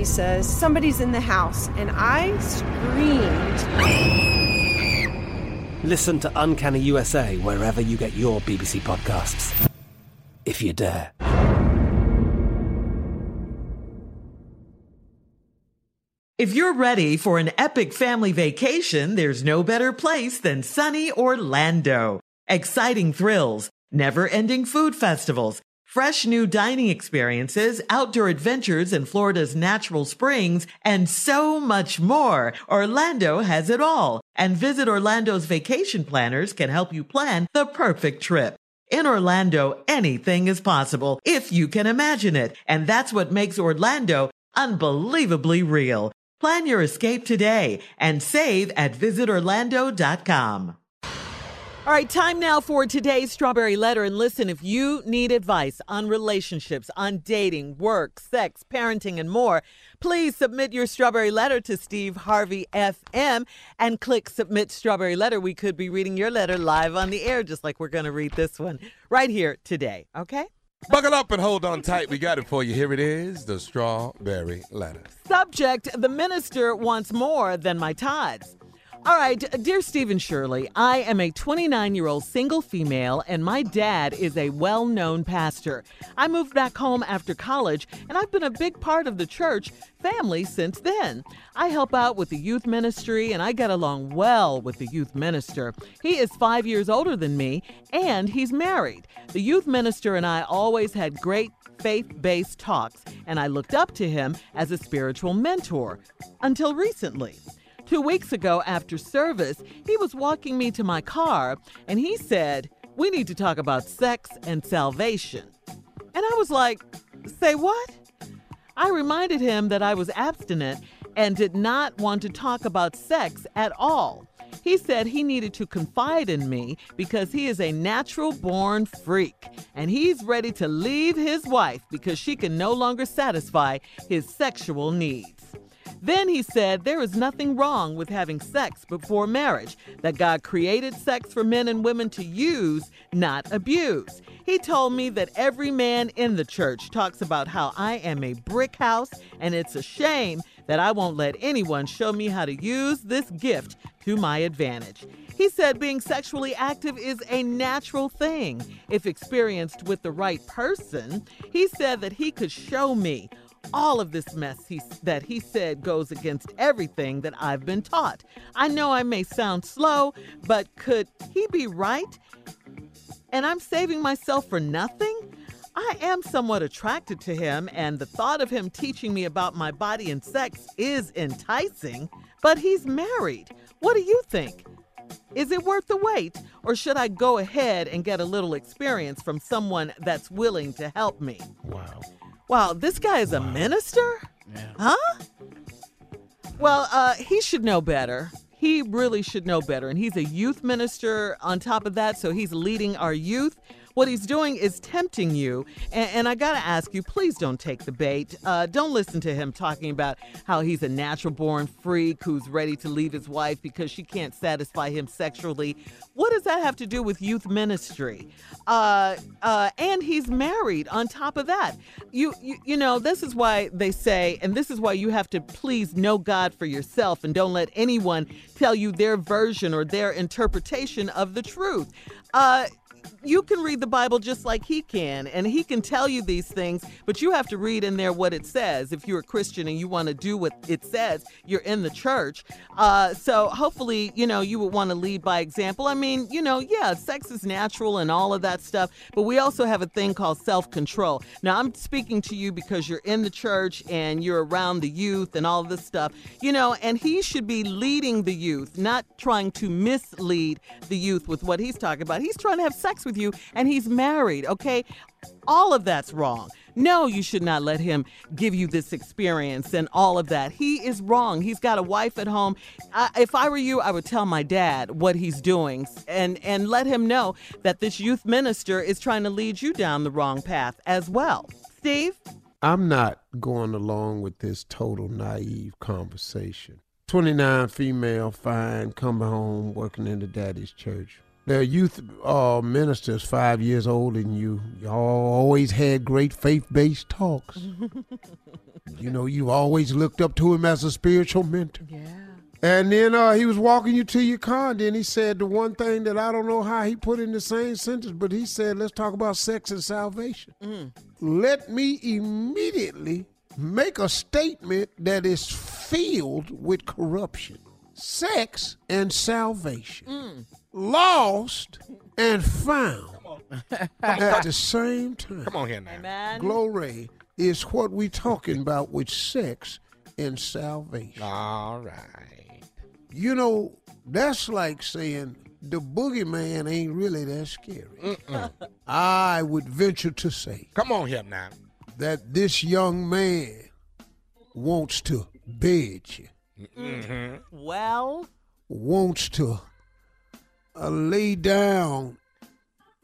He says, Somebody's in the house, and I screamed. Listen to Uncanny USA wherever you get your BBC podcasts, if you dare. If you're ready for an epic family vacation, there's no better place than sunny Orlando. Exciting thrills, never ending food festivals, fresh new dining experiences, outdoor adventures in Florida's natural springs, and so much more. Orlando has it all. And Visit Orlando's vacation planners can help you plan the perfect trip. In Orlando, anything is possible if you can imagine it. And that's what makes Orlando unbelievably real. Plan your escape today and save at visitorlando.com. All right, time now for today's Strawberry Letter. And listen, if you need advice on relationships, on dating, work, sex, parenting, and more, please submit your Strawberry Letter to Steve Harvey FM and click Submit Strawberry Letter. We could be reading your letter live on the air, just like we're going to read this one right here today, okay? Buckle up and hold on tight. We got it for you. Here it is the Strawberry Letter. Subject The minister wants more than my tithes. All right, dear Stephen Shirley, I am a 29 year old single female, and my dad is a well known pastor. I moved back home after college, and I've been a big part of the church family since then. I help out with the youth ministry, and I get along well with the youth minister. He is five years older than me, and he's married. The youth minister and I always had great faith based talks, and I looked up to him as a spiritual mentor until recently. Two weeks ago, after service, he was walking me to my car and he said, We need to talk about sex and salvation. And I was like, Say what? I reminded him that I was abstinent and did not want to talk about sex at all. He said he needed to confide in me because he is a natural born freak and he's ready to leave his wife because she can no longer satisfy his sexual needs. Then he said there is nothing wrong with having sex before marriage, that God created sex for men and women to use, not abuse. He told me that every man in the church talks about how I am a brick house, and it's a shame that I won't let anyone show me how to use this gift to my advantage. He said being sexually active is a natural thing if experienced with the right person. He said that he could show me all of this mess he, that he said goes against everything that I've been taught. I know I may sound slow, but could he be right? And I'm saving myself for nothing? I am somewhat attracted to him, and the thought of him teaching me about my body and sex is enticing, but he's married. What do you think? Is it worth the wait, or should I go ahead and get a little experience from someone that's willing to help me? Wow. Wow, this guy is a minister? Huh? Well, uh, he should know better. He really should know better. And he's a youth minister on top of that, so he's leading our youth. What he's doing is tempting you. And, and I got to ask you, please don't take the bait. Uh, don't listen to him talking about how he's a natural born freak who's ready to leave his wife because she can't satisfy him sexually. What does that have to do with youth ministry? Uh, uh, and he's married on top of that. You, you, you know, this is why they say, and this is why you have to please know God for yourself and don't let anyone tell you their version or their interpretation of the truth. Uh, you can read the Bible just like he can, and he can tell you these things, but you have to read in there what it says. If you're a Christian and you want to do what it says, you're in the church. Uh, so hopefully, you know, you would want to lead by example. I mean, you know, yeah, sex is natural and all of that stuff, but we also have a thing called self control. Now, I'm speaking to you because you're in the church and you're around the youth and all this stuff, you know, and he should be leading the youth, not trying to mislead the youth with what he's talking about. He's trying to have sex with you and he's married, okay? All of that's wrong. No, you should not let him give you this experience and all of that. He is wrong. He's got a wife at home. I, if I were you, I would tell my dad what he's doing and and let him know that this youth minister is trying to lead you down the wrong path as well. Steve? I'm not going along with this total naive conversation. 29 female, fine, coming home, working in the daddy's church. Their youth uh, ministers five years older than you. Y'all always had great faith-based talks. you know, you always looked up to him as a spiritual mentor. Yeah. And then uh, he was walking you to your car. And then he said the one thing that I don't know how he put in the same sentence, but he said, "Let's talk about sex and salvation." Let me immediately make a statement that is filled with corruption, sex and salvation, lost and found at the same time. Come on here now. Amen. Glory is what we talking about with sex and salvation. All right. You know, that's like saying the boogeyman ain't really that scary. I would venture to say Come on here now. that this young man wants to bed you, mm-hmm. Well, wants to uh, lay down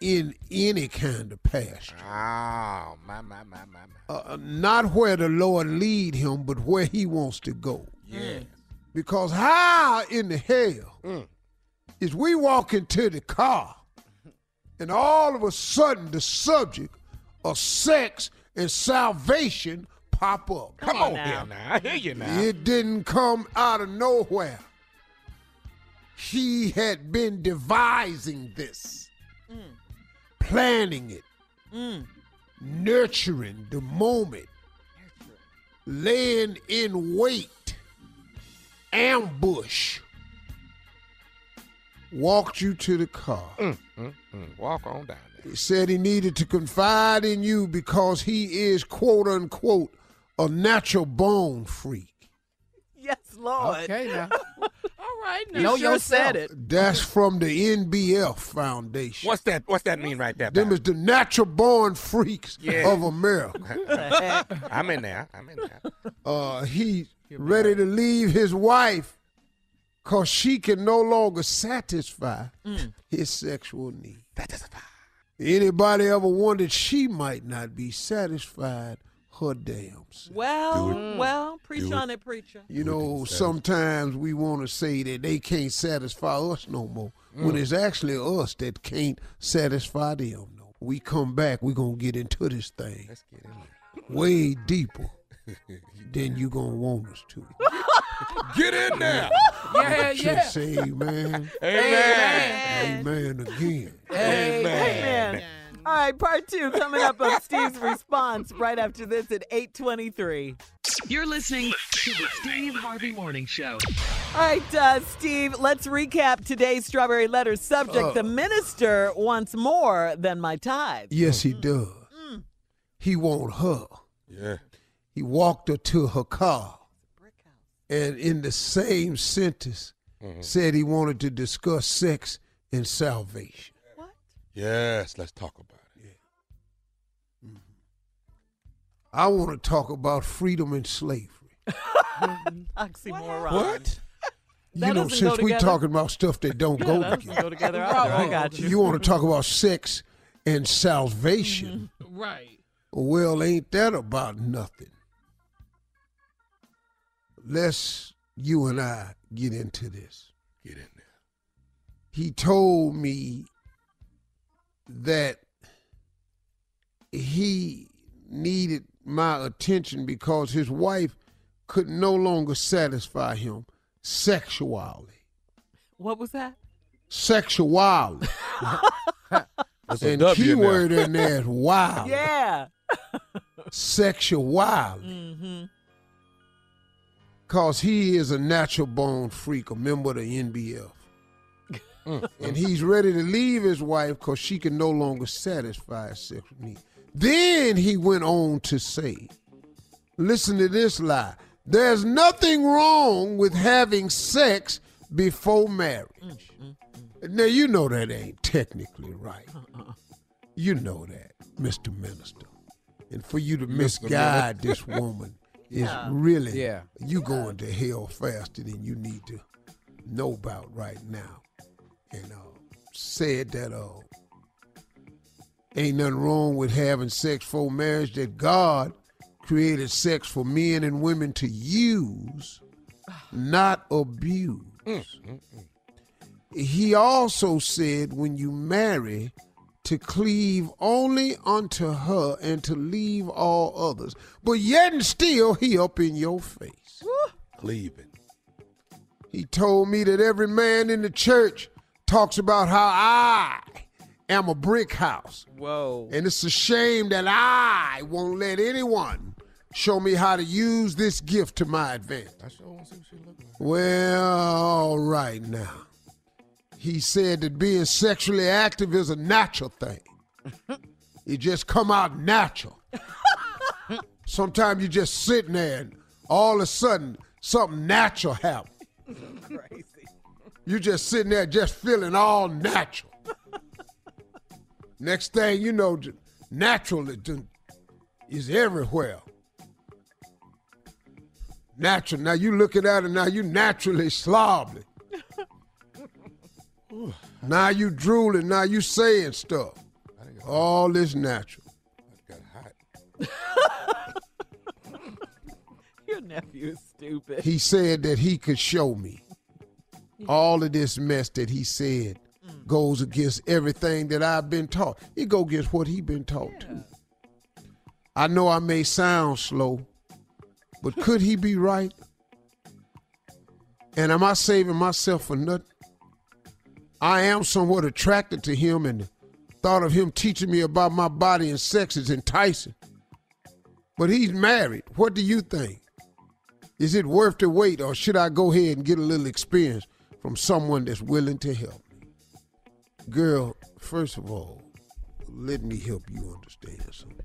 in any kind of pasture. Oh, my, my, my, my, my. Uh, not where the Lord lead him, but where he wants to go. Yeah. Because how in the hell is we walk into the car and all of a sudden the subject of sex and salvation pop up? Come, on on, now. I hear you now. It didn't come out of nowhere. He had been devising this, planning it, nurturing the moment, laying in wait, ambush. Walked you to the car. Mm, walk on down there. He said he needed to confide in you because he is, quote unquote, a natural bone freak. yes, Lord. Okay, now. All right, You you know sure yourself. said it. That's from the NBF Foundation. What's that? What's that mean right there? Them Bob? is the natural born freaks Yeah. of America. I'm in there. I'm in there. Uh, he ready to leave his wife because she can no longer satisfy his sexual need. Satisfy. Anybody ever wondered she might not be satisfied her damn self? Well, mm. well, preach Do it. on it, preacher. You know, sometimes we want to say that they can't satisfy us no more when mm. it's actually us that can't satisfy them. No, we come back, we gonna get into this thing Let's get in way deeper than you gonna want us to. Get in there. Yeah, Should yeah. say, man, Amen. amen again. Amen. All right, part two coming up on Steve's response right after this at 823. You're listening to the Steve Harvey Morning Show. All right, uh, Steve, let's recap today's Strawberry Letter subject. the oh. minister wants more than my tithe. Yes, he mm-hmm. does. Mm. he want her. Yeah. He walked her to her car, brick house. and in the same sentence mm-hmm. said he wanted to discuss sex and salvation. What? Yes, let's talk about I want to talk about freedom and slavery. Oxymoron. What? That you know, since we together. talking about stuff that don't go that doesn't together, go together. I, oh, I got you. you want to talk about sex and salvation. Mm-hmm. Right. Well, ain't that about nothing? Let's you and I get into this. Get in there. He told me that he needed my attention because his wife could no longer satisfy him sexually. What was that? Sexually. That's a and W key in there. word in there is wild. Yeah. Sexually. Mm-hmm. Cause he is a natural born freak, a member of the NBF. and he's ready to leave his wife because she can no longer satisfy his sexual need. Then he went on to say, listen to this lie. There's nothing wrong with having sex before marriage. Now you know that ain't technically right. You know that, Mr. Minister. And for you to misguide this woman is really Yeah. you going to hell faster than you need to know about right now. And uh, said that uh, ain't nothing wrong with having sex for marriage. That God created sex for men and women to use, not abuse. He also said when you marry, to cleave only unto her and to leave all others. But yet and still he up in your face. Cleaving. He told me that every man in the church talks about how I am a brick house. Whoa. And it's a shame that I won't let anyone show me how to use this gift to my advantage. I sure want to see what she look like. Well, all right now. He said that being sexually active is a natural thing. it just come out natural. Sometimes you just sitting there and all of a sudden something natural happens. Crazy. You just sitting there just feeling all natural. Next thing you know, natural is everywhere. Natural. Now you looking at it now, you naturally slobbly. now you drooling, now you saying stuff. All this natural. Got hot. Your nephew is stupid. He said that he could show me all of this mess that he said goes against everything that I've been taught. It go against what he been taught too. I know I may sound slow, but could he be right? And am I saving myself for nothing? I am somewhat attracted to him and the thought of him teaching me about my body and sex is enticing. But he's married. What do you think? Is it worth the wait, or should I go ahead and get a little experience from someone that's willing to help? Girl, first of all, let me help you understand something.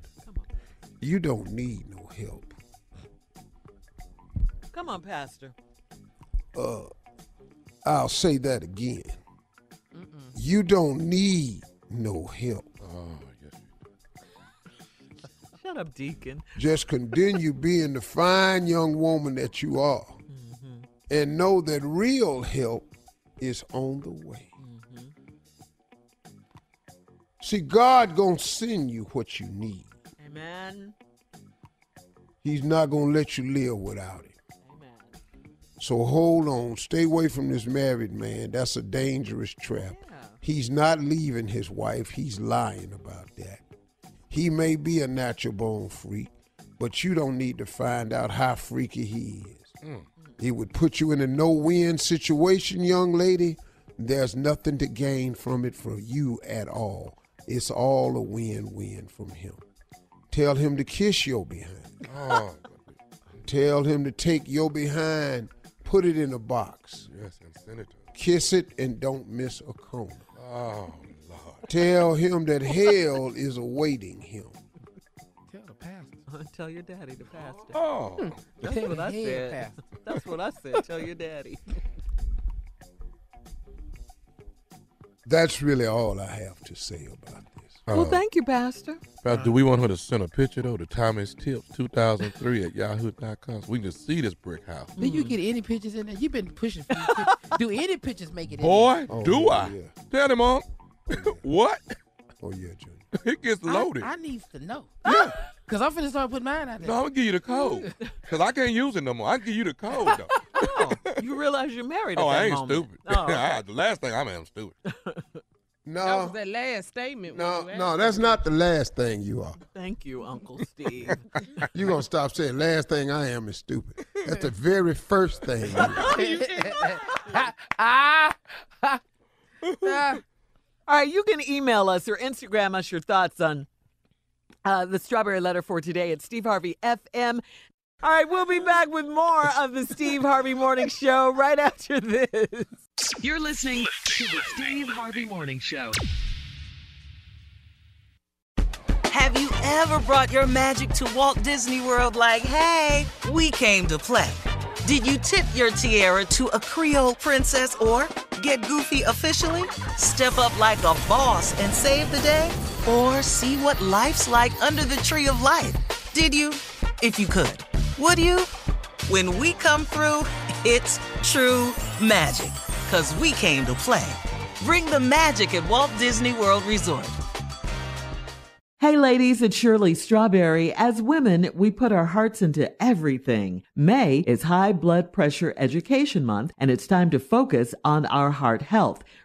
You don't need no help. Come on, Pastor. Uh, I'll say that again. You don't need no help. Oh, yes. Shut up, Deacon. Just continue being the fine young woman that you are. And know that real help is on the way. See, God gonna send you what you need. Amen. He's not gonna let you live without it. Amen. So hold on, stay away from this married man. That's a dangerous trap. He's not leaving his wife. He's lying about that. He may be a natural born freak, but you don't need to find out how freaky he is. Mm. He would put you in a no-win situation, young lady. There's nothing to gain from it for you at all. It's all a win-win from him. Tell him to kiss your behind. Oh, Tell him to take your behind, put it in a box, yes, and Senator. kiss it, and don't miss a corner. Oh, Lord. Tell him that hell is awaiting him. Tell the pastor. Tell your daddy to pastor. Oh, That's what I said. pastor. That's what I said. Tell your daddy. That's really all I have to say about this. Well, uh, thank you, Pastor. Pastor, do we want her to send a picture though to Thomas Tips 2003 at yahoo.com so we can just see this brick house? Do you get any pictures in there? You've been pushing for pictures. Do any pictures make it in Boy, Oh, do yeah, I? yeah. Tell him, Mom. Oh, what? Oh yeah, Junior. It gets loaded. I, I need to know. yeah. Because I'm finna start putting mine out there. No, I'm gonna give you the code. Cause I can't use it no more. I can give you the code though. Oh, you realize you're married at oh, that I ain't moment. stupid. Oh, okay. I- the last thing I am stupid. No, that was that last statement. no, no. That's not the last thing you are. Thank you, Uncle Steve. You gonna stop saying last thing I am is stupid. That's the very first thing. You are. ah, ah, ah. All right, you can email us or Instagram us your thoughts on uh, the strawberry letter for today at Steve Harvey FM. All right, we'll be back with more of the Steve Harvey Morning Show right after this. You're listening to the Steve Harvey Morning Show. Have you ever brought your magic to Walt Disney World like, hey, we came to play? Did you tip your tiara to a Creole princess or get goofy officially? Step up like a boss and save the day? Or see what life's like under the tree of life? Did you? If you could. Would you? When we come through, it's true magic. Cause we came to play. Bring the magic at Walt Disney World Resort. Hey, ladies, it's Shirley Strawberry. As women, we put our hearts into everything. May is High Blood Pressure Education Month, and it's time to focus on our heart health.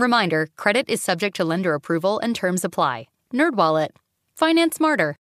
Reminder, credit is subject to lender approval and terms apply. NerdWallet. Finance smarter.